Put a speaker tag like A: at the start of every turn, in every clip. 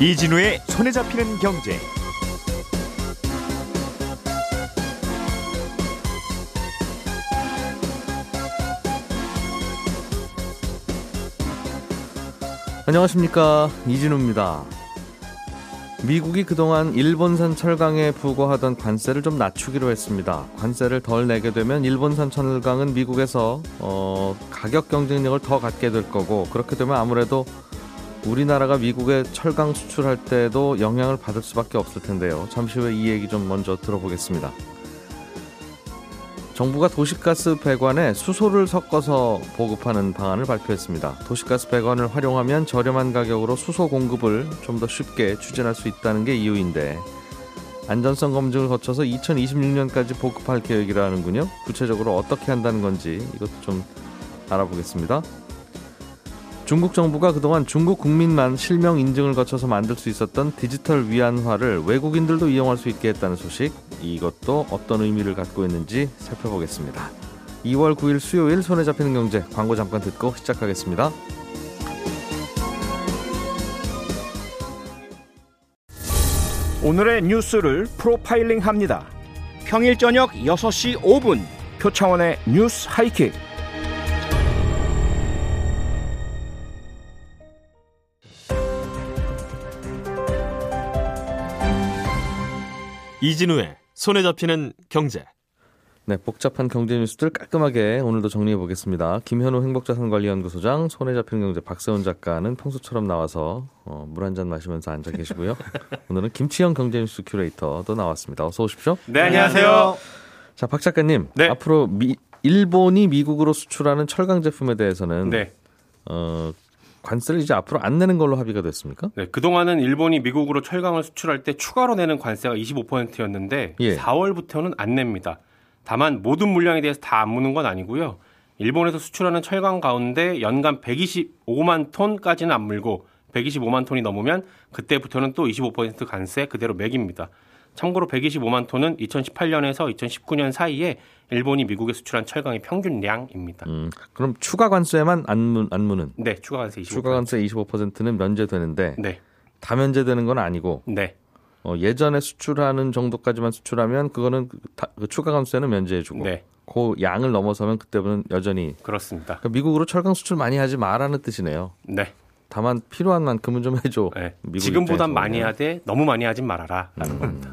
A: 이진우의 손에 잡히는 경제.
B: 안녕하십니까 이진우입니다. 미국이 그동안 일본산 철강에 부과하던 관세를 좀 낮추기로 했습니다. 관세를 덜 내게 되면 일본산 철강은 미국에서 어, 가격 경쟁력을 더 갖게 될 거고 그렇게 되면 아무래도 우리나라가 미국에 철강 수출할 때도 영향을 받을 수밖에 없을 텐데요. 잠시 후에 이 얘기 좀 먼저 들어보겠습니다. 정부가 도시가스 배관에 수소를 섞어서 보급하는 방안을 발표했습니다. 도시가스 배관을 활용하면 저렴한 가격으로 수소 공급을 좀 더 쉽게 추진할 수 있다는 게 이유인데 안전성 검증을 거쳐서 2026년까지 보급할 계획이라는군요. 구체적으로 어떻게 한다는 건지 이것도 좀 알아보겠습니다. 중국 정부가 그동안 중국 국민만 실명 인증을 거쳐서 만들 수 있었던 디지털 위안화를 외국인들도 이용할 수 있게 했다는 소식 이것도 어떤 의미를 갖고 있는지 살펴보겠습니다. 2월 9일 수요일 손에 잡히는 경제 광고 잠깐 듣고 시작하겠습니다.
C: 오늘의 뉴스를 프로파일링 합니다. 평일 저녁 6시 5분 표창원의 뉴스 하이킥.
D: 이진우의 손에 잡히는 경제.
B: 네, 복잡한 경제 뉴스들 깔끔하게 오늘도 정리해 보겠습니다. 김현우 행복자산관리연구소장, 손에 잡히는 경제 박세훈 작가는 평소처럼 나와서 어, 물 한 잔 마시면서 앉아 계시고요. 오늘은 김치영 경제 뉴스 큐레이터도 나왔습니다. 어서 오십시오.
D: 네, 안녕하세요.
B: 자, 박 작가님.
D: 네.
B: 앞으로 미, 일본이 미국으로 수출하는 철강 제품에 대해서는
D: 네.
B: 어, 관세를 이제 앞으로 안 내는 걸로 합의가 됐습니까?
D: 네, 그동안은 일본이 미국으로 철강을 수출할 때 추가로 내는 관세가 25%였는데
B: 예.
D: 4월부터는 안 냅니다. 다만 모든 물량에 대해서 다 안 묻는 건 아니고요. 일본에서 수출하는 철강 가운데 연간 125만 톤까지는 안 물고 125만 톤이 넘으면 그때부터는 또 25% 관세 그대로 매깁니다. 참고로 125만 톤은 2018년에서 2019년 사이에 일본이 미국에 수출한 철강의 평균량입니다.
B: 음, 그럼 추가 관세만 안, 무, 안 무는
D: 네, 추가 관세 25%.
B: 추가 관세 25%는 면제되는데
D: 네,
B: 다 면제되는 건 아니고
D: 네,
B: 어, 예전에 수출하는 정도까지만 수출하면 그거는 그, 다, 그 추가 관세는 면제해주고
D: 네,
B: 그 양을 넘어서면 그때는 여전히
D: 그렇습니다.
B: 그러니까 미국으로 철강 수출 많이 하지 말라는 뜻이네요.
D: 네.
B: 다만 필요한 만큼은 좀 해줘.
D: 네. 지금보단 많이 돼. 너무 많이 하진 말아라.
B: 음.
D: 라는 겁니다.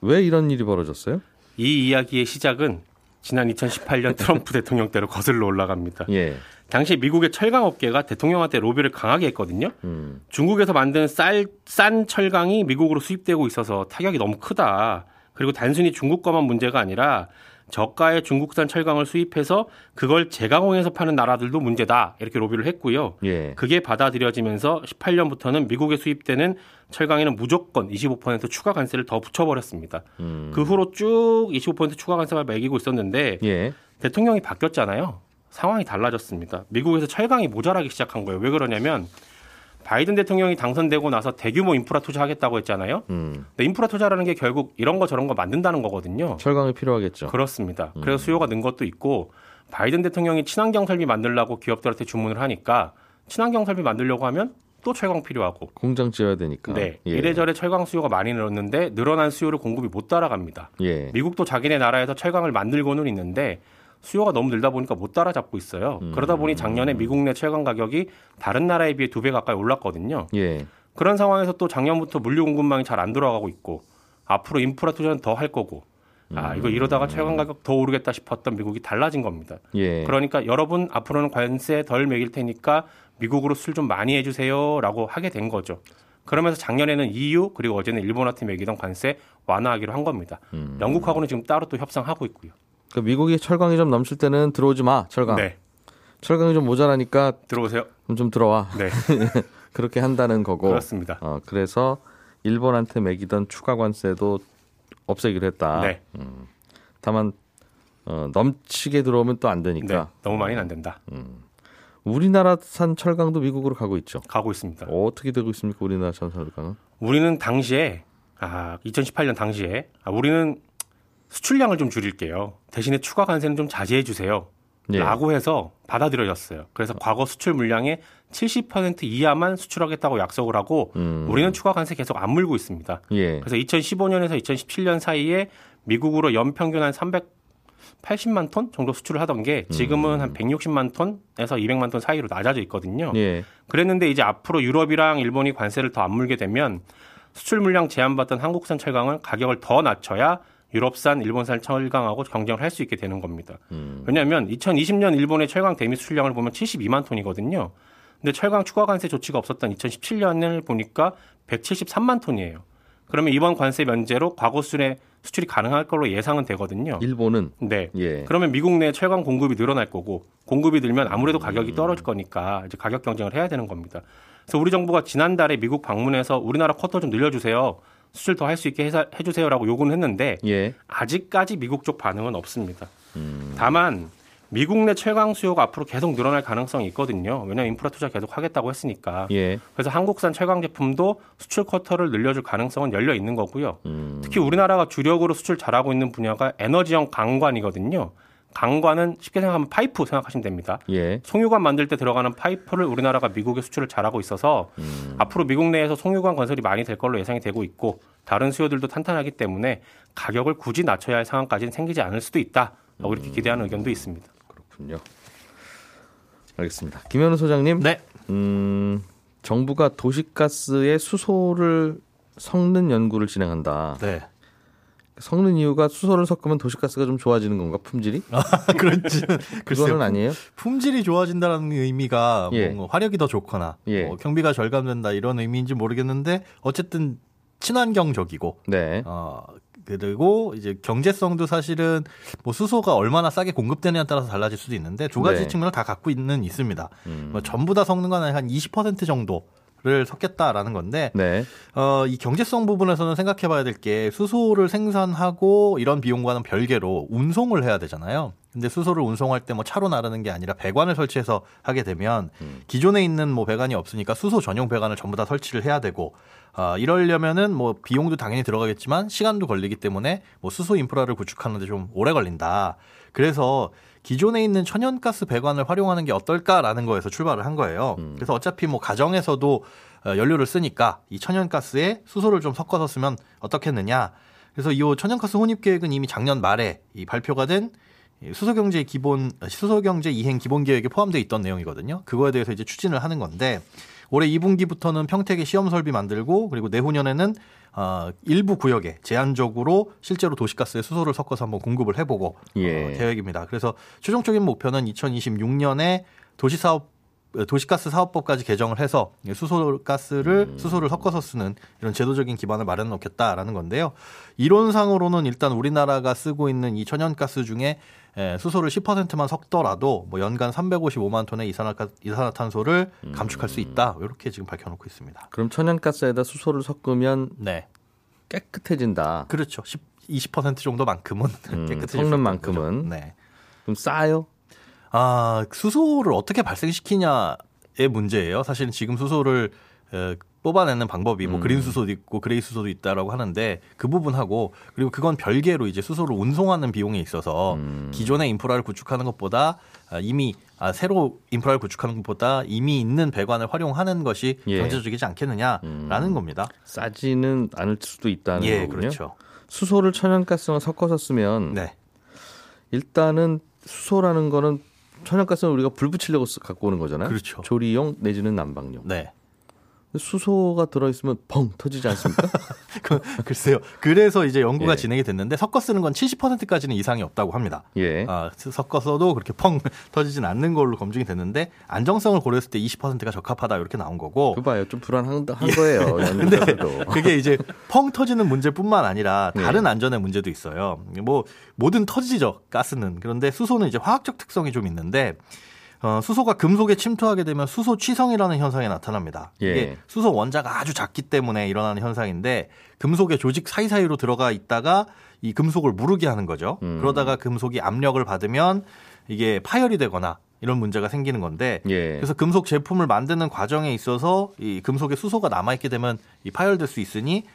B: 왜 이런 일이 벌어졌어요?
D: 이 이야기의 시작은 지난 2018년 트럼프 대통령 때로 거슬러 올라갑니다.
B: 예.
D: 당시 미국의 철강 업계가 대통령한테 로비를 강하게 했거든요.
B: 음.
D: 중국에서 만든 쌀, 싼 철강이 미국으로 수입되고 있어서 타격이 너무 크다. 그리고 단순히 중국 거만 문제가 아니라 저가의 중국산 철강을 수입해서 그걸 재가공해서 파는 나라들도 문제다. 이렇게 로비를 했고요.
B: 예.
D: 그게 받아들여지면서 18년부터는 미국에 수입되는 철강에는 무조건 25% 추가 관세를 더 붙여버렸습니다.
B: 음.
D: 그 후로 쭉 25% 추가 관세가 매기고 있었는데
B: 예.
D: 대통령이 바뀌었잖아요. 상황이 달라졌습니다. 미국에서 철강이 모자라기 시작한 거예요. 왜 그러냐면 바이든 대통령이 당선되고 나서 대규모 인프라 투자하겠다고 했잖아요.
B: 음.
D: 근데 인프라 투자라는 게 결국 이런 거 저런 거 만든다는 거거든요.
B: 철강이 필요하겠죠.
D: 그렇습니다. 그래서 수요가 는 것도 있고 바이든 대통령이 친환경 설비 만들라고 기업들한테 주문을 하니까 친환경 설비 만들려고 하면 또 철강 필요하고
B: 공장 지어야 되니까.
D: 네
B: 예.
D: 이래저래 철강 수요가 많이 늘었는데 늘어난 수요를 공급이 못 따라갑니다.
B: 예.
D: 미국도 자기네 나라에서 철강을 만들고는 있는데 수요가 너무 늘다 보니까 못 따라잡고 있어요.
B: 음.
D: 그러다 보니 작년에 미국 내 철강 가격이 다른 나라에 비해 두 배 가까이 올랐거든요.
B: 예.
D: 그런 상황에서 또 작년부터 물류 공급망이 잘 안 돌아가고 있고 앞으로 인프라 투자는 더 할 거고 아 이거 이러다가 철강 가격 더 오르겠다 싶었던 미국이 달라진 겁니다.
B: 예.
D: 그러니까 여러분 앞으로는 관세 덜 매길 테니까 미국으로 술 좀 많이 해주세요라고 하게 된 거죠. 그러면서 작년에는 EU 그리고 어제는 일본한테 매기던 관세 완화하기로 한 겁니다.
B: 음.
D: 영국하고는 지금 따로 또 협상하고 있고요.
B: 그 미국이 철강이 좀 넘칠 때는 들어오지 마. 철강.
D: 네,
B: 철강이 좀 모자라니까
D: 들어오세요.
B: 좀, 좀 들어와.
D: 네,
B: 그렇게 한다는 거고.
D: 그렇습니다.
B: 어, 그래서 일본한테 매기던 추가 관세도 없애기로 했다.
D: 네,
B: 다만 어, 넘치게 들어오면 또안
D: 네,
B: 되니까
D: 너무 많이는 안 된다.
B: 우리나라산 철강도 미국으로 가고 있죠.
D: 가고 있습니다.
B: 어 떻게 되고 있습니까? 우리나라산 철강은?
D: 우리는 당시에 아 2018년 당시에 아, 우리는 수출량을 좀 줄일게요. 대신에 추가 관세는 좀 자제해 주세요. 라고 해서 받아들여졌어요. 그래서 과거 수출 물량의 70% 이하만 수출하겠다고 약속을 하고
B: 음.
D: 우리는 추가 관세 계속 안 물고 있습니다.
B: 예.
D: 그래서 2015년에서 2017년 사이에 미국으로 연평균 한 380만 톤 정도 수출을 하던 게 지금은 한 160만 톤에서 200만 톤 사이로 낮아져 있거든요.
B: 예.
D: 그랬는데 이제 앞으로 유럽이랑 일본이 관세를 더 안 물게 되면 수출 물량 제한받던 한국산 철강은 가격을 더 낮춰야 유럽산, 일본산 철강하고 경쟁을 할 수 있게 되는 겁니다.
B: 음.
D: 왜냐하면 2020년 일본의 철강 대미 수출량을 보면 72만 톤이거든요. 근데 철강 추가 관세 조치가 없었던 2017년을 보니까 173만 톤이에요. 그러면 이번 관세 면제로 과거 수준의 수출이 가능할 걸로 예상은 되거든요.
B: 일본은
D: 네.
B: 예.
D: 그러면 미국 내 철강 공급이 늘어날 거고 공급이 늘면 아무래도 가격이 떨어질 거니까 이제 가격 경쟁을 해야 되는 겁니다. 그래서 우리 정부가 지난달에 미국 방문해서 우리나라 쿼터 좀 늘려주세요. 수출 더 할 수 있게 해사- 해주세요라고 요구는 했는데
B: 예.
D: 아직까지 미국 쪽 반응은 없습니다.
B: 음.
D: 다만 미국 내 철강 수요가 앞으로 계속 늘어날 가능성이 있거든요. 왜냐하면 인프라 투자 계속 하겠다고 했으니까.
B: 예.
D: 그래서 한국산 철강 제품도 수출 쿼터를 늘려줄 가능성은 열려 있는 거고요.
B: 음.
D: 특히 우리나라가 주력으로 수출 잘하고 있는 분야가 에너지형 강관이거든요. 강관은 쉽게 생각하면 파이프 생각하시면 됩니다.
B: 예.
D: 송유관 만들 때 들어가는 파이프를 우리나라가 미국에 수출을 잘하고 있어서
B: 음.
D: 앞으로 미국 내에서 송유관 건설이 많이 될 걸로 예상이 되고 있고 다른 수요들도 탄탄하기 때문에 가격을 굳이 낮춰야 할 상황까지는 생기지 않을 수도 있다. 라고 이렇게 기대하는 의견도 있습니다.
B: 그렇군요. 알겠습니다. 김현우 소장님.
E: 네.
B: 음, 정부가 도시가스의 수소를 섞는 연구를 진행한다.
E: 네.
B: 섞는 이유가 수소를 섞으면 도시가스가 좀 좋아지는 건가 품질이?
E: 그런지
B: 그거는. 아니에요.
E: 품질이 좋아진다는 의미가
B: 예.
E: 뭐 화력이 더 좋거나
B: 예.
E: 뭐 경비가 절감된다 이런 의미인지 모르겠는데 어쨌든 친환경적이고
B: 네.
E: 어 그리고 이제 경제성도 사실은 뭐 수소가 얼마나 싸게 공급되느냐에 따라서 달라질 수도 있는데 두 가지
B: 네.
E: 측면을 다 갖고 있는 있습니다.
B: 음.
E: 뭐 전부 다 섞는 건 아니라 한20% 정도 를 섞겠다라는 건데
B: 네.
E: 어, 이 경제성 부분에서는 생각해 봐야 될 게 수소를 생산하고 이런 비용과는 별개로 운송을 해야 되잖아요. 근데 수소를 운송할 때 뭐 차로 나르는 게 아니라 배관을 설치해서 하게 되면 기존에 있는 뭐 배관이 없으니까 수소 전용 배관을 전부 다 설치를 해야 되고 아, 이러려면은 뭐 비용도 당연히 들어가겠지만 시간도 걸리기 때문에 뭐 수소 인프라를 구축하는데 좀 오래 걸린다. 그래서 기존에 있는 천연가스 배관을 활용하는 게 어떨까라는 거에서 출발을 한 거예요. 그래서 어차피 뭐 가정에서도 어, 연료를 쓰니까 이 천연가스에 수소를 좀 섞어서 쓰면 어떻겠느냐. 그래서 이 천연가스 혼입 계획은 이미 작년 말에 이 발표가 된 수소경제 기본 수소경제 이행 기본 계획에 포함되어 있던 내용이거든요. 그거에 대해서 이제 추진을 하는 건데 올해 2분기부터는 평택에 시험 설비 만들고 그리고 내후년에는 어, 일부 구역에 제한적으로 실제로 도시가스에 수소를 섞어서 한번 공급을 해보고
B: 예.
E: 어, 계획입니다. 그래서 최종적인 목표는 2026년에 도시사업 도시가스 사업법까지 개정을 해서 수소가스를 수소를 섞어서 쓰는 이런 제도적인 기반을 마련해 놓겠다라는 건데요. 이론상으로는 일단 우리나라가 쓰고 있는 이 천연가스 중에 에, 수소를 10%만 섞더라도 뭐 연간 355만 ton의 이산화가, 이산화탄 소를 감축할 수 있다. 이렇게 지금 밝혀놓고 있습니다.
B: 그럼 천연가스에다 수소를 섞으면
E: 네,
B: 깨끗해진다.
E: 그렇죠. 10, 20% 정도만큼은
B: 음,
E: 깨끗해질 수
B: 섞는 만큼은.
E: 네.
B: 그럼 싸요?
E: 아, 수소를 어떻게 발생시키냐의 문제예요. 사실은 지금 수소를 에, 뽑아내는 방법이 뭐
B: 음.
E: 그린 수소도 있고 그레이 수소도 있다라고 하는데 그 부분하고 그리고 그건 별개로 이제 수소를 운송하는 비용에 있어서
B: 음.
E: 기존의 인프라를 구축하는 것보다 아, 이미 아, 새로 인프라를 구축하는 것보다 이미 있는 배관을 활용하는 것이
B: 예.
E: 경제적이지 않겠느냐라는
B: 음.
E: 겁니다.
B: 싸지는 않을 수도 있다는
E: 예,
B: 거군요.
E: 그렇죠.
B: 수소를 천연가스랑 섞어서 쓰면
E: 네.
B: 일단은 수소라는 거는 천연가스는 우리가 불 붙이려고 쓰- 갖고 오는 거잖아요.
E: 그렇죠.
B: 조리용 내지는 난방용.
E: 네.
B: 수소가 들어있으면 펑 터지지 않습니까?
E: 그, 글쎄요. 그래서 이제 연구가
B: 예.
E: 진행이 됐는데 섞어 쓰는 건 70%까지는 이상이 없다고 합니다.
B: 예.
E: 아, 섞어서도 그렇게 펑 터지진 않는 걸로 검증이 됐는데 안정성을 고려했을 때 20%가 적합하다 이렇게 나온 거고.
B: 그 봐요. 좀 불안한 한 거예요.
E: 근데. 그게 이제 펑 터지는 문제뿐만 아니라
B: 예.
E: 다른 안전의 문제도 있어요. 뭐 뭐든 터지죠 가스는 그런데 수소는 이제 화학적 특성이 좀 있는데 어, 수소가 금속에 침투하게 되면 수소 취성이라는 현상이 나타납니다.
B: 예.
E: 이게 수소 원자가 아주 작기 때문에 일어나는 현상인데 금속의 조직 사이사이로 들어가 있다가 이 금속을 무르게 하는 거죠.
B: 음.
E: 그러다가 금속이 압력을 받으면 이게 파열이 되거나 이런 문제가 생기는 건데
B: 예.
E: 그래서 금속 제품을 만드는 과정에 있어서 이 금속에 수소가 남아 있게 되면 이 파열될 수 있으니 처-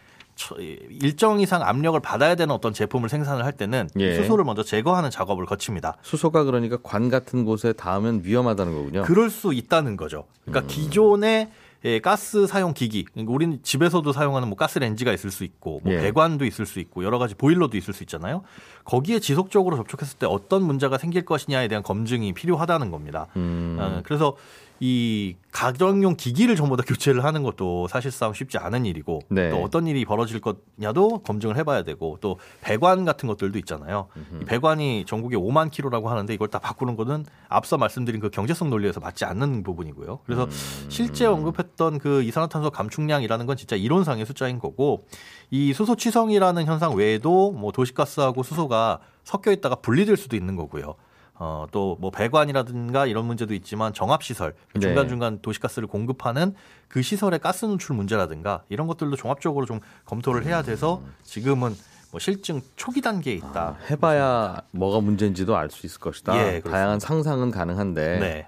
E: 일정 이상 압력을 받아야 되는 어떤 제품을 생산을 할 때는
B: 예.
E: 수소를 먼저 제거하는 작업을 거칩니다.
B: 수소가 그러니까 관 같은 곳에 닿으면 위험하다는 거군요.
E: 그럴 수 있다는 거죠. 그러니까 기존의 예, 가스 사용 기기, 그러니까 우리는 집에서도 사용하는 뭐 가스 렌지가 있을 수 있고, 뭐
B: 예.
E: 배관도 있을 수 있고, 여러 가지 보일러도 있을 수 있잖아요. 거기에 지속적으로 접촉했을 때 어떤 문제가 생길 것이냐에 대한 검증이 필요하다는 겁니다.
B: 음.
E: 어, 그래서 이 가정용 기기를 전부 다 교체를 하는 것도 사실상 쉽지 않은 일이고
B: 네.
E: 또 어떤 일이 벌어질 거냐도 검증을 해봐야 되고 또 배관 같은 것들도 있잖아요. 이 배관이 전국에 5만 킬로라고 하는데 이걸 다 바꾸는 거는 앞서 말씀드린 그 경제성 논리에서 맞지 않는 부분이고요. 그래서 실제 언급했던 그 이산화탄소 감축량이라는 건 진짜 이론상의 숫자인 거고 이 수소 취성이라는 현상 외에도 뭐 도시가스하고 수소가 섞여 있다가 분리될 수도 있는 거고요. 어, 또 뭐 배관이라든가 이런 문제도 있지만 정합시설,
B: 네.
E: 중간중간 도시가스를 공급하는 그 시설의 가스 누출 문제라든가 이런 것들도 종합적으로 좀 검토를 해야 돼서 지금은 뭐 실증 초기 단계에 있다.
B: 아, 해봐야 뭐가 문제인지도 알 수 있을 것이다.
E: 예.
B: 다양한 상상은 가능한데
E: 네.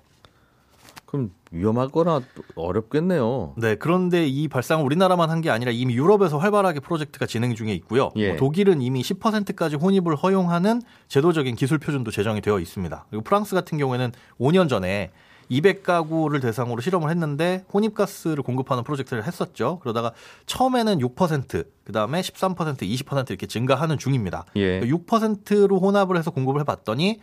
B: 그럼 위험하거나 또 어렵겠네요.
E: 네, 그런데 이 발상은 우리나라만 한 게 아니라 이미 유럽에서 활발하게 프로젝트가 진행 중에 있고요.
B: 예.
E: 뭐 독일은 이미 10%까지 혼입을 허용하는 제도적인 기술 표준도 제정이 되어 있습니다. 그리고 프랑스 같은 경우에는 5년 전에 200가구를 대상으로 실험을 했는데 혼입가스를 공급하는 프로젝트를 했었죠. 그러다가 처음에는 6%, 그 다음에 13%, 20% 이렇게 증가하는 중입니다.
B: 예.
E: 6%로 혼합을 해서 공급을 해 봤더니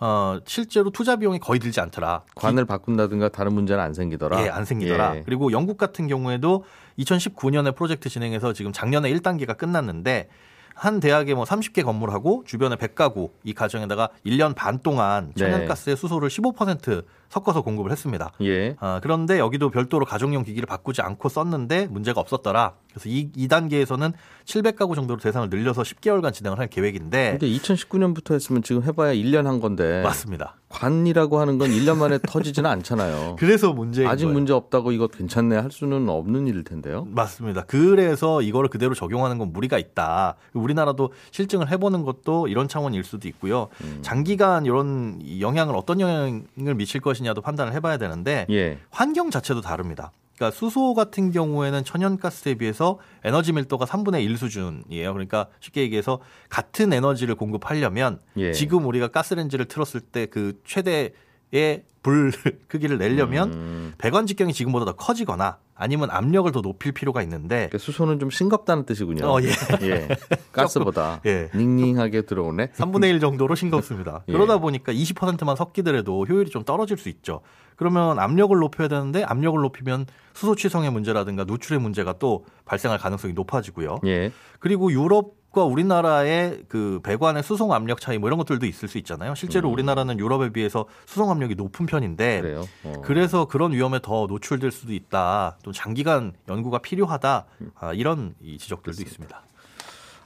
E: 어, 실제로 투자 비용이 거의 들지 않더라.
B: 관을 바꾼다든가 다른 문제는 안 생기더라.
E: 예, 안 생기더라.
B: 예.
E: 그리고 영국 같은 경우에도 2019년에 프로젝트 진행해서 지금 작년에 1단계가 끝났는데 한 대학에 뭐 30개 건물하고 주변에 100가구 이 가정에다가 1년 반 동안
B: 네.
E: 천연가스의 수소를 15% 섞어서 공급을 했습니다.
B: 예.
E: 아, 그런데 여기도 별도로 가정용 기기를 바꾸지 않고 썼는데 문제가 없었더라. 그래서 이, 이 단계에서는 700가구 정도로 대상을 늘려서 10개월간 진행을 할 계획인데
B: 근데 2019년부터 했으면 지금 해봐야 1년 한 건데
E: 맞습니다.
B: 관이라고 하는 건 1년 만에 터지지는 않잖아요.
E: 그래서 문제인
B: 아직
E: 거예요.
B: 문제 없다고 이거 괜찮네 할 수는 없는 일일 텐데요.
E: 맞습니다. 그래서 이거를 그대로 적용하는 건 무리가 있다. 우리나라도 실증을 해보는 것도 이런 차원일 수도 있고요.
B: 음.
E: 장기간 이런 영향을 어떤 영향을 미칠 것이 냐도 판단을 해봐야 되는데
B: 예.
E: 환경 자체도 다릅니다. 그러니까 수소 같은 경우에는 천연가스에 비해서 에너지 밀도가 3분의 1 수준이에요. 그러니까 쉽게 얘기해서 같은 에너지를 공급하려면
B: 예.
E: 지금 우리가 가스렌지를 틀었을 때 그 최대 의 불 크기를 내려면
B: 음.
E: 배관 직경이 지금보다 더 커지거나 아니면 압력을 더 높일 필요가 있는데
B: 그러니까 수소는 좀 싱겁다는 뜻이군요.
E: 어, 예.
B: 예. 가스보다
E: 예.
B: 닝닝하게 들어오네.
E: 3분의 1 정도로 싱겁습니다.
B: 예.
E: 그러다 보니까 20%만 섞이더라도 효율이 좀 떨어질 수 있죠. 그러면 압력을 높여야 되는데 압력을 높이면 수소 취성의 문제라든가 누출의 문제가 또 발생할 가능성이 높아지고요.
B: 예.
E: 그리고 유럽 과 우리나라의 그 배관의 수송 압력 차이 뭐 이런 것들도 있을 수 있잖아요. 실제로 우리나라는 유럽에 비해서 수송 압력이 높은 편인데
B: 음. 어.
E: 그래서 그런 위험에 더 노출될 수도 있다. 또 장기간 연구가 필요하다.
B: 음.
E: 아, 이런 이 지적들도 있습니다.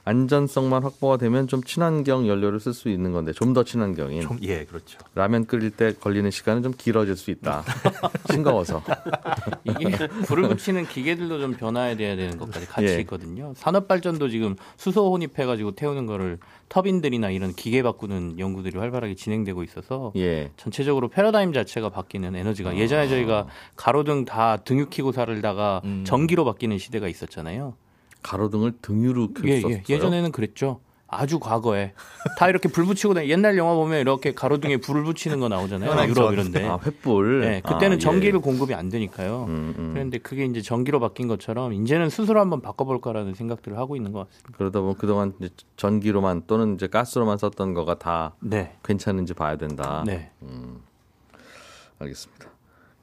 B: 안전성만 확보가 되면 좀 친환경 연료를 쓸 수 있는 건데 좀 더 친환경인
E: 좀, 예, 그렇죠.
B: 라면 끓일 때 걸리는 시간은 좀 길어질 수 있다. 싱거워서.
F: 이게 불을 붙이는 기계들도 좀 변화해야 되는 것까지 같이
B: 예.
F: 있거든요. 산업 발전도 지금 수소 혼입해 가지고 태우는 거를 터빈들이나 이런 기계 바꾸는 연구들이 활발하게 진행되고 있어서
B: 예.
F: 전체적으로 패러다임 자체가 바뀌는 에너지가 예전에 저희가 가로등 다 등유 켜고 살다가
E: 음.
F: 전기로 바뀌는 시대가 있었잖아요.
B: 가로등을 등유로
F: 예,
B: 켰었어요.
F: 예. 예전에는 그랬죠. 아주 과거에 다 이렇게 불 붙이고 다니- 옛날 영화 보면 이렇게 가로등에 불을 붙이는 거 나오잖아요. 유럽
E: 전.
F: 이런데.
B: 아, 횃불.
F: 네, 그때는
B: 아, 예.
F: 전기를 공급이 안 되니까요.
B: 음, 음.
F: 그런데 그게 이제 전기로 바뀐 것처럼 이제는 수소로 한번 바꿔볼까라는 생각들을 하고 있는 것 같습니다.
B: 그러다 보면 그동안 전기로만 또는 이제 가스로만 썼던 거가 다
F: 네,
B: 괜찮은지 봐야 된다.
F: 네,
B: 알겠습니다.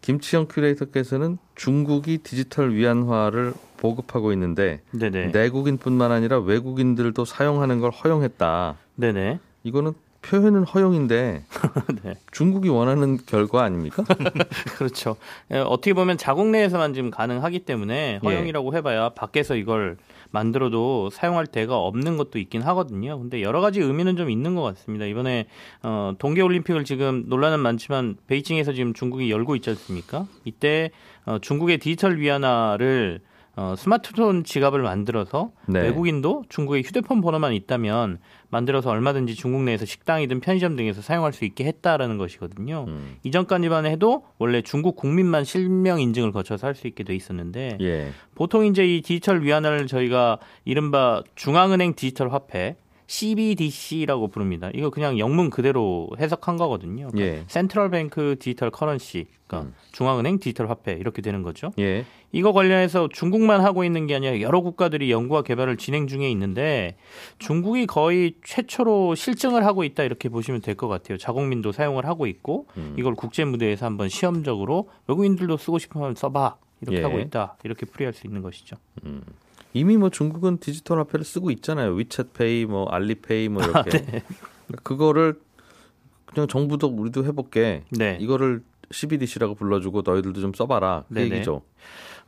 B: 김치영 큐레이터께서는 중국이 디지털 위안화를 보급하고 있는데
F: 네, 네,
B: 내국인뿐만 아니라 외국인들도 사용하는 걸 허용했다.
F: 네, 네.
B: 이거는 표현은 허용인데
F: 네.
B: 중국이 원하는 결과 아닙니까?
F: 그렇죠. 예, 어떻게 보면 자국 내에서만 지금 가능하기 때문에 허용이라고 해봐야 밖에서 이걸 만들어도 사용할 데가 없는 것도 있긴 하거든요. 근데 여러 가지 의미는 좀 있는 것 같습니다. 이번에 어, 동계올림픽을 지금 논란은 많지만 베이징에서 지금 중국이 열고 있지 않습니까? 이때 어, 중국의 디지털 위안화를 어, 스마트폰 지갑을 만들어서
B: 네.
F: 외국인도 중국의 휴대폰 번호만 있다면 만들어서 얼마든지 중국 내에서 식당이든 편의점 등에서 사용할 수 있게 했다라는 것이거든요.
B: 음.
F: 이전까지만 해도 원래 중국 국민만 실명 인증을 거쳐서 할 수 있게 돼 있었는데
B: 예.
F: 보통 이제 이 디지털 위안화를 저희가 이른바 중앙은행 디지털 화폐 CBDC라고 부릅니다. 이거 그냥 영문 그대로 해석한 거거든요. 그러니까
B: 예.
F: Central Bank Digital Currency, 그러니까
B: 음.
F: 중앙은행 디지털 화폐 이렇게 되는 거죠.
B: 예.
F: 이거 관련해서 중국만 하고 있는 게 아니라 여러 국가들이 연구와 개발을 진행 중에 있는데 중국이 거의 최초로 실증을 하고 있다 이렇게 보시면 될 것 같아요. 자국민도 사용을 하고 있고
B: 음.
F: 이걸 국제 무대에서 한번 시험적으로 외국인들도 쓰고 싶으면 써봐 이렇게
B: 예.
F: 하고 있다 이렇게 풀이할 수 있는 것이죠.
B: 이미 뭐 중국은 디지털 화폐를 쓰고 있잖아요. 위챗페이, 뭐 알리페이, 뭐 이렇게.
F: 네.
B: 그거를 그냥 정부도 우리도 해볼게.
F: 네.
B: 이거를 CBDC라고 불러주고 너희들도 좀 써봐라. 그
F: 네네.
B: 얘기죠.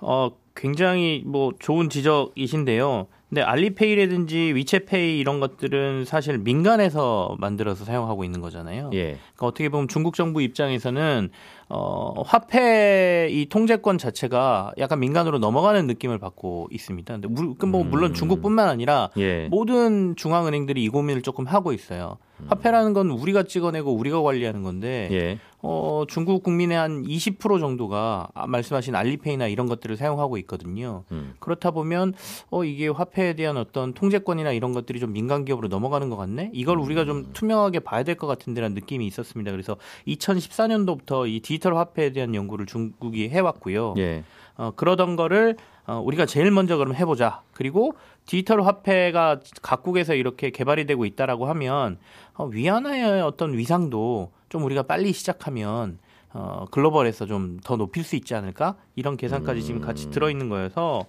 F: 어, 굉장히 뭐 좋은 지적이신데요. 근데 알리페이라든지 위챗페이 이런 것들은 사실 민간에서 만들어서 사용하고 있는 거잖아요.
B: 예.
F: 그러니까 어떻게 보면 중국 정부 입장에서는 어, 화폐 이 통제권 자체가 약간 민간으로 넘어가는 느낌을 받고 있습니다. 근데 물, 그뭐 물론
B: 음.
F: 중국뿐만 아니라
B: 예.
F: 모든 중앙은행들이 이 고민을 조금 하고 있어요. 화폐라는 건 우리가 찍어내고 우리가 관리하는 건데
B: 예.
F: 어, 중국 국민의 한 20% 정도가 아, 말씀하신 알리페이나 이런 것들을 사용하고 있거든요.
B: 음.
F: 그렇다 보면 어, 이게 화폐에 대한 어떤 통제권이나 이런 것들이 좀 민간 기업으로 넘어가는 것 같네. 이걸 우리가 좀 투명하게 봐야 될 것 같은데라는 느낌이 있었습니다. 그래서 2014년도부터 이 디지털 화폐에 대한 연구를 중국이 해왔고요.
B: 예.
F: 어, 그러던 거를 어, 우리가 제일 먼저 그럼 해보자. 그리고 디지털 화폐가 각국에서 이렇게 개발이 되고 있다라고 하면 어, 위안화의 어떤 위상도 좀 우리가 빨리 시작하면 어, 글로벌에서 좀 더 높일 수 있지 않을까? 이런 계산까지 지금 같이 들어있는 거여서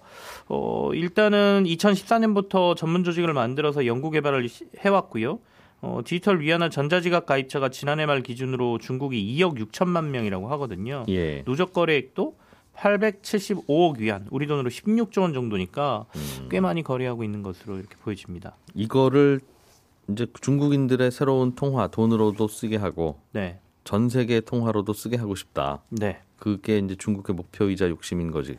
F: 어, 일단은 2014년부터 전문 조직을 만들어서 연구 개발을 시- 해왔고요. 어, 디지털 위안화 전자지갑 가입자가 지난해 말 기준으로 중국이 2억 6천만 명이라고 하거든요.
B: 예.
F: 누적 거래액도 875억 위안, 우리 돈으로 16조 원 정도니까
B: 음.
F: 꽤 많이 거래하고 있는 것으로 이렇게 보여집니다.
B: 이거를 이제 중국인들의 새로운 통화 돈으로도 쓰게 하고
F: 네,
B: 전 세계 통화로도 쓰게 하고 싶다.
F: 네.
B: 그게 이제 중국의 목표이자 욕심인 거지.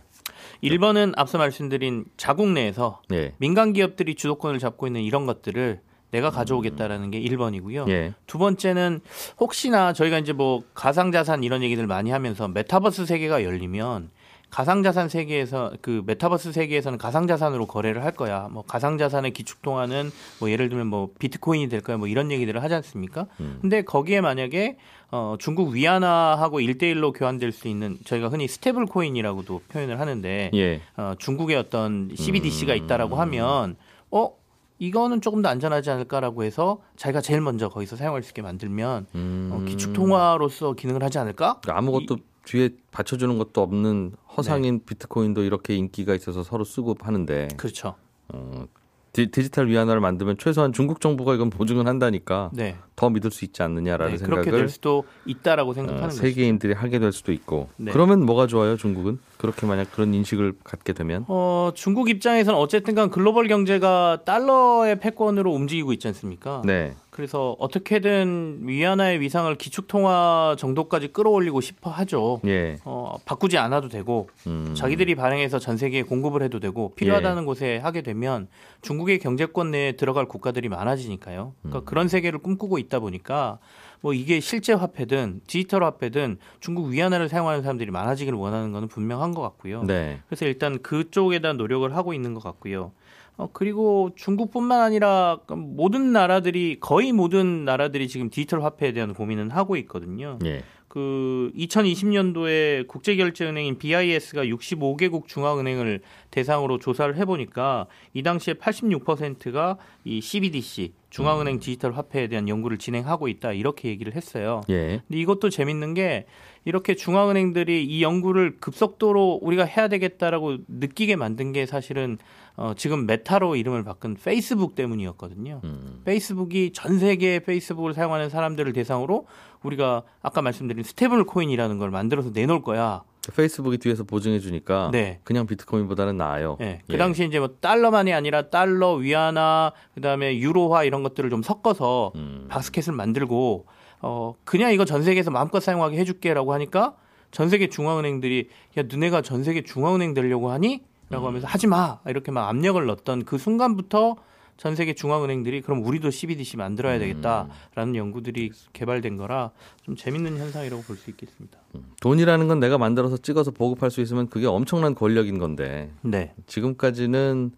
F: 1번은 앞서 말씀드린 자국 내에서
B: 예.
F: 민간 기업들이 주도권을 잡고 있는 이런 것들을 내가 가져오겠다라는 게 1번이고요.
B: 예.
F: 두 번째는 혹시나 저희가 이제 뭐 가상자산 이런 얘기들 많이 하면서 메타버스 세계가 열리면 가상자산 세계에서 그 메타버스 세계에서는 가상자산으로 거래를 할 거야. 뭐 가상자산의 기축통화는 뭐 예를 들면 뭐 비트코인이 될 거야. 뭐 이런 얘기들을 하지 않습니까?
B: 음.
F: 근데 거기에 만약에 어 중국 위안화하고 일대일로 교환될 수 있는 저희가 흔히 스테이블 코인이라고도 표현을 하는데
B: 예.
F: 어, 중국의 어떤 CBDC가
B: 음.
F: 있다라고 하면 어 이거는 조금 더 안전하지 않을까라고 해서 자기가 제일 먼저 거기서 사용할 수 있게 만들면
B: 음.
F: 어, 기축 통화로서 기능을 하지 않을까?
B: 그러니까 아무것도 뒤에 받쳐주는 것도 없는 허상인
F: 네.
B: 비트코인도 이렇게 인기가 있어서 서로 쓰고 하는데
F: 그렇죠.
B: 어, 디, 디지털 위안화를 만들면 최소한 중국 정부가 이건 보증은 한다니까
F: 네,
B: 더 믿을 수 있지 않느냐라는
F: 네 그렇게
B: 생각을
F: 될 수도 있다라고
B: 어,
F: 생각하는 거죠.
B: 세계인들이 하게 될 수도 있고
F: 네.
B: 그러면 뭐가 좋아요 중국은 그렇게 만약 그런 인식을 갖게 되면
F: 어, 중국 입장에서는 어쨌든간 글로벌 경제가 달러의 패권으로 움직이고 있지 않습니까?
B: 네
F: 그래서 어떻게든 위안화의 위상을 기축 통화 정도까지 끌어올리고 싶어 하죠.
B: 예.
F: 어, 바꾸지 않아도 되고
B: 음.
F: 자기들이 발행해서 전 세계에 공급을 해도 되고 필요하다는 곳에 하게 되면 중국의 경제권 내에 들어갈 국가들이 많아지니까요. 그러니까
B: 음.
F: 그런 세계를 꿈꾸고 있다 보니까 뭐 이게 실제 화폐든 디지털 화폐든 중국 위안화를 사용하는 사람들이 많아지기를 원하는 것은 분명한 것 같고요.
B: 네.
F: 그래서 일단 그쪽에 대한 노력을 하고 있는 것 같고요. 어, 그리고 중국뿐만 아니라 모든 나라들이 거의 모든 나라들이 지금 디지털 화폐에 대한 고민은 하고 있거든요.
B: 예.
F: 그 2020년도에 국제결제은행인 BIS가 65개국 중앙은행을 대상으로 조사를 해보니까 이 당시에 86%가 이 CBDC 중앙은행 디지털 화폐에 대한 연구를 진행하고 있다 이렇게 얘기를 했어요.
B: 예.
F: 근데 이것도 재밌는 게 이렇게 중앙은행들이 이 연구를 급속도로 우리가 해야 되겠다라고 느끼게 만든 게 사실은 어, 지금 메타로 이름을 바꾼 페이스북 때문이었거든요.
B: 음.
F: 페이스북이 전 세계 페이스북을 사용하는 사람들을 대상으로 우리가 아까 말씀드린 스테이블 코인이라는 걸 만들어서 내놓을 거야.
B: 페이스북이 뒤에서 보증해 주니까
F: 네.
B: 그냥 비트코인보다는 나아요.
F: 예. 그
B: 예.
F: 당시 이제 뭐 달러만이 아니라 달러, 위안화, 그다음에 유로화 이런 것들을 좀 섞어서
B: 음.
F: 바스켓을 만들고 어 그냥 이거 전 세계에서 마음껏 사용하게 해 줄게라고 하니까 전 세계 중앙은행들이 야 너네가 전 세계 중앙은행 되려고 하니 라고 하면서 하지 마 이렇게 막 압력을 넣었던 그 순간부터 전 세계 중앙은행들이 그럼 우리도 CBDC 만들어야 되겠다라는 연구들이 개발된 거라 좀 재밌는 현상이라고 볼 수 있겠습니다.
B: 돈이라는 건 내가 만들어서 찍어서 보급할 수 있으면 그게 엄청난 권력인 건데
F: 네,
B: 지금까지는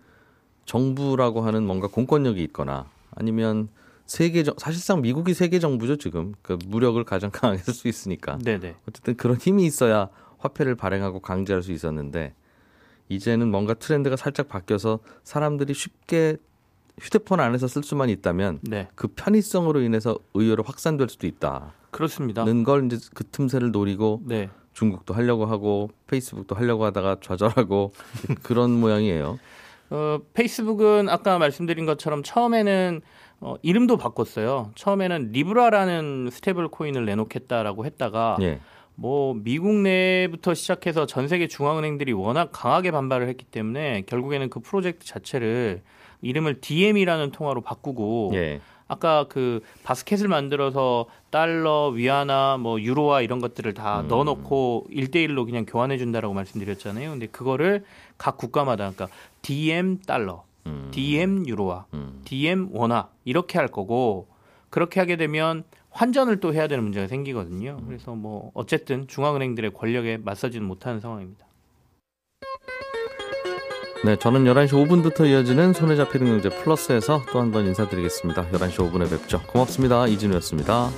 B: 정부라고 하는 뭔가 공권력이 있거나 아니면 세계 정 사실상 미국이 세계 정부죠 지금. 그 무력을 가장 강하게 쓸 수 있으니까.
F: 네, 네.
B: 어쨌든 그런 힘이 있어야 화폐를 발행하고 강제할 수 있었는데 이제는 뭔가 트렌드가 살짝 바뀌어서 사람들이 쉽게 휴대폰 안에서 쓸 수만 있다면
F: 네,
B: 그 편의성으로 인해서 의외로 확산될 수도 있다는
F: 그렇습니다.
B: 걸 이제 그 틈새를 노리고
F: 네.
B: 중국도 하려고 하고 페이스북도 하려고 하다가 좌절하고 그런 모양이에요.
F: 어, 페이스북은 아까 말씀드린 것처럼 처음에는 어, 이름도 바꿨어요. 처음에는 리브라라는 stable coin을 내놓겠다라고 했다가
B: 예.
F: 뭐 미국 내부터 시작해서 전 세계 중앙은행들이 워낙 강하게 반발을 했기 때문에 결국에는 그 프로젝트 자체를 이름을 DM이라는 통화로 바꾸고
B: 예.
F: 아까 그 바스켓을 만들어서 달러, 위안화, 뭐 유로화 이런 것들을 다
B: 음.
F: 넣어놓고 1대1로 그냥 교환해 준다라고 말씀드렸잖아요. 근데 그거를 각 국가마다 그러니까 DM 달러,
B: 음.
F: DM 유로화,
B: 음.
F: DM 원화 이렇게 할 거고 그렇게 하게 되면 환전을 또 해야 되는 문제가 생기거든요. 그래서 뭐 어쨌든 중앙은행들의 권력에 맞서지는 못하는 상황입니다.
B: 네, 저는 11시 5분부터 이어지는 손에 잡히는 경제 플러스에서 또 한 번 인사드리겠습니다. 11시 5분에 뵙죠. 고맙습니다. 이진우였습니다.